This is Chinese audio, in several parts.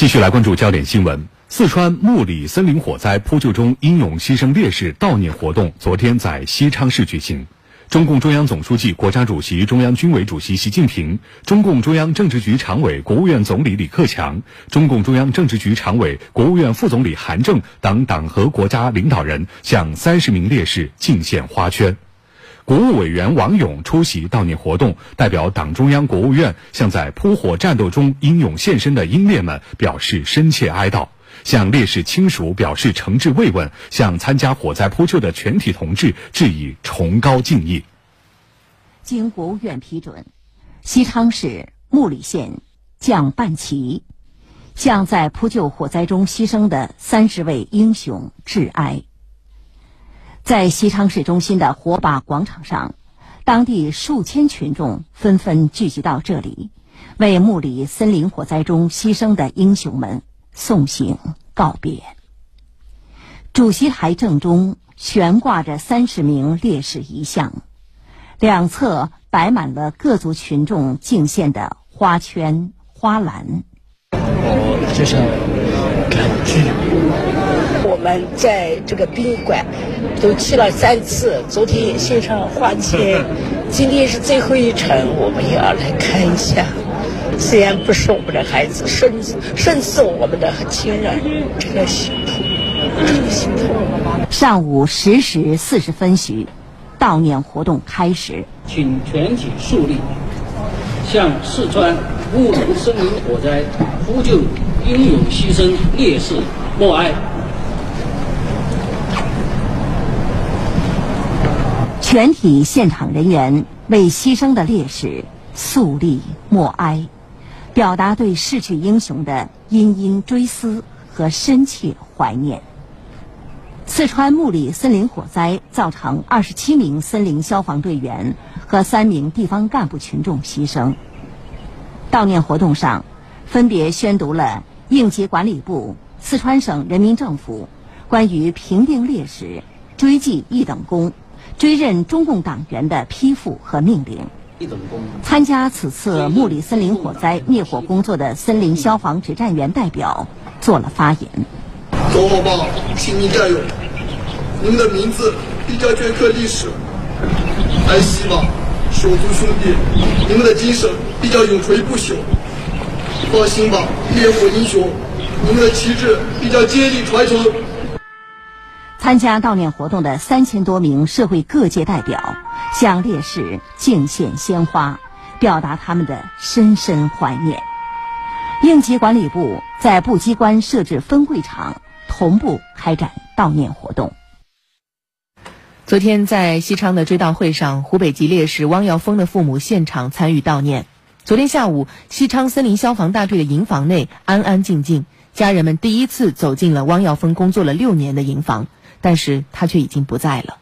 继续来关注焦点新闻。四川木里森林火灾扑救中英勇牺牲烈士悼念活动昨天在西昌市举行。中共中央总书记、国家主席、中央军委主席习近平，中共中央政治局常委、国务院总理李克强，中共中央政治局常委、国务院副总理韩正等党和国家领导人向三十名烈士敬献花圈。国务委员王勇出席悼念活动，代表党中央、国务院向在扑火战斗中英勇献身的英烈们表示深切哀悼。向烈士亲属表示诚挚慰问，向参加火灾扑救的全体同志致以崇高敬意。经国务院批准，西昌市木里县降半旗，向在扑救火灾中牺牲的三十位英雄致哀。在西昌市中心的火把广场上，当地数千群众纷纷聚集到这里，为木里森林火灾中牺牲的英雄们。送行告别。主席台正中悬挂着三十名烈士遗像，两侧摆满了各族群众敬献的花圈、花篮。我就像感激。我们在这个宾馆都去了三次，昨天也献上花钱，今天是最后一程，我们也要来看一下。虽然不是我们的孩子，甚至甚至我们的亲人，这个心痛，这个心痛。上午十时四十分许，悼念活动开始。请全体肃立，向四川木林森林火灾呼救英勇牺牲烈士默哀。全体现场人员为牺牲的烈士肃立默哀。表达对逝去英雄的殷殷追思和深切怀念。四川木里森林火灾造成二十七名森林消防队员和三名地方干部群众牺牲。悼念活动上，分别宣读了应急管理部、四川省人民政府关于评定烈士、追记一等功、追认中共党员的批复和命令。参加此次木里森林火灾灭火工作的森林消防指战员代表做了发言。走好吧，亲密战友，你们的名字必将镌刻历史。安息吧，手足兄弟，你们的精神必将永垂不朽。放心吧，烈火英雄，你们的旗帜必将接力传承。参加悼念活动的三千多名社会各界代表向烈士敬献鲜花，表达他们的深深怀念。应急管理部在部机关设置分会场，同步开展悼念活动。昨天在西昌的追悼会上，湖北籍烈士汪耀峰的父母现场参与悼念。昨天下午，西昌森林消防大队的营房内安安静静，家人们第一次走进了汪耀峰工作了六年的营房。但是他却已经不在了。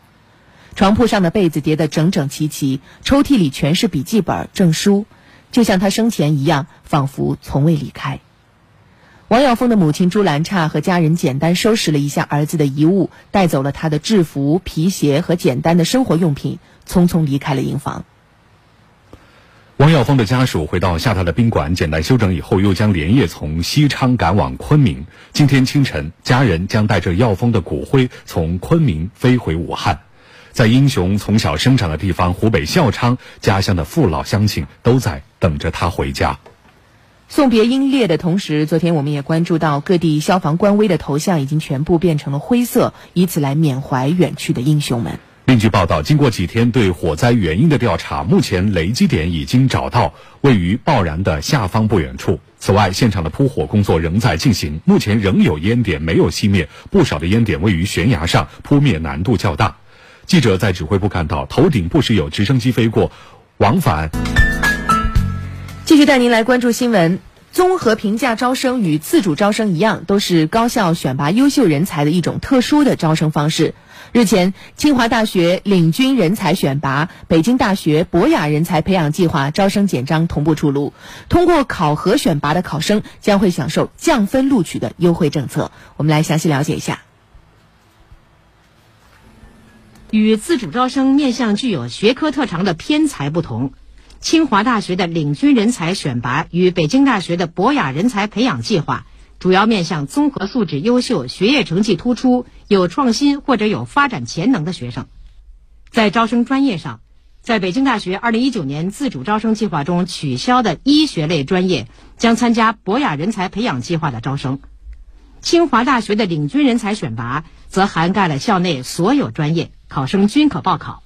床铺上的被子叠得整整齐齐，抽屉里全是笔记本、证书，就像他生前一样，仿佛从未离开。王耀峰的母亲朱兰差和家人简单收拾了一下儿子的遗物，带走了他的制服、皮鞋和简单的生活用品，匆匆离开了营房。王耀峰的家属回到下榻的宾馆，简单休整以后，又将连夜从西昌赶往昆明。今天清晨，家人将带着耀峰的骨灰从昆明飞回武汉。在英雄从小生长的地方湖北孝昌，家乡的父老乡亲都在等着他回家。送别英烈的同时，昨天我们也关注到各地消防官微的头像已经全部变成了灰色，以此来缅怀远去的英雄们。另据报道，经过几天对火灾原因的调查，目前雷击点已经找到，位于爆燃的下方不远处。此外，现场的扑火工作仍在进行，目前仍有烟点没有熄灭，不少的烟点位于悬崖上，扑灭难度较大。记者在指挥部看到，头顶不时有直升机飞过，往返。继续带您来关注新闻。综合评价招生与自主招生一样，都是高校选拔优秀人才的一种特殊的招生方式。日前，清华大学领军人才选拔、北京大学博雅人才培养计划招生简章同步出炉。通过考核选拔的考生将会享受降分录取的优惠政策。我们来详细了解一下。与自主招生面向具有学科特长的偏才不同。清华大学的领军人才选拔与北京大学的博雅人才培养计划主要面向综合素质优秀、学业成绩突出、有创新或者有发展潜能的学生。在招生专业上，在北京大学2019年自主招生计划中取消的医学类专业将参加博雅人才培养计划的招生。清华大学的领军人才选拔则涵盖了校内所有专业，考生均可报考。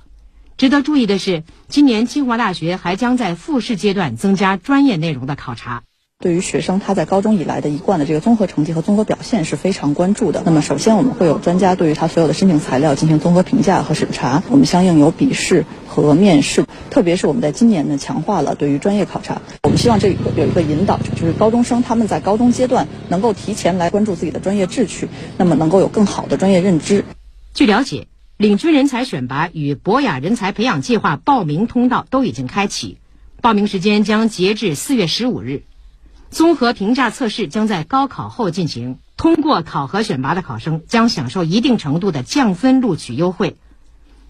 值得注意的是，今年清华大学还将在复试阶段增加专业内容的考察。对于学生他在高中以来的一贯的这个综合成绩和综合表现是非常关注的。那么，首先我们会有专家对于他所有的申请材料进行综合评价和审查。我们相应有笔试和面试，特别是我们在今年呢强化了对于专业考察。我们希望这个有一个引导，就是高中生他们在高中阶段能够提前来关注自己的专业志趣，那么能够有更好的专业认知。据了解，领军人才选拔与博雅人才培养计划报名通道都已经开启，报名时间将截至四月十五日。综合评价测试将在高考后进行，通过考核选拔的考生将享受一定程度的降分录取优惠，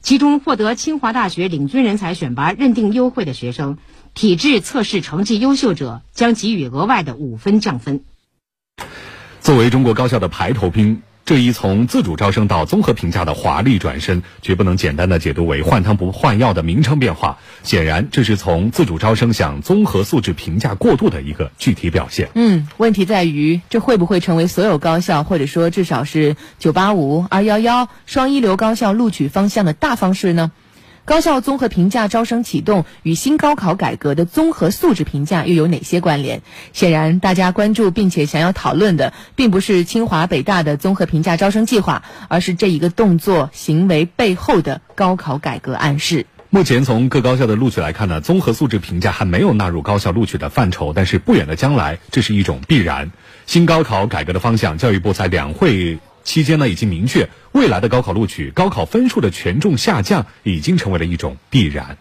其中获得清华大学领军人才选拔认定优惠的学生，体质测试成绩优秀者将给予额外的五分降分。作为中国高校的排头兵。这一从自主招生到综合评价的华丽转身，绝不能简单的解读为换汤不换药的名称变化。显然，这是从自主招生向综合素质评价过渡的一个具体表现。嗯，问题在于，这会不会成为所有高校，或者说至少是九八五、二幺幺双一流高校录取方向的大方式呢？高校综合评价招生启动与新高考改革的综合素质评价又有哪些关联？显然，大家关注并且想要讨论的，并不是清华北大的综合评价招生计划，而是这一个动作行为背后的高考改革暗示。目前从各高校的录取来看呢，综合素质评价还没有纳入高校录取的范畴，但是不远的将来，这是一种必然。新高考改革的方向，教育部在两会。期间呢，已经明确，未来的高考录取、高考分数的权重下降，已经成为了一种必然。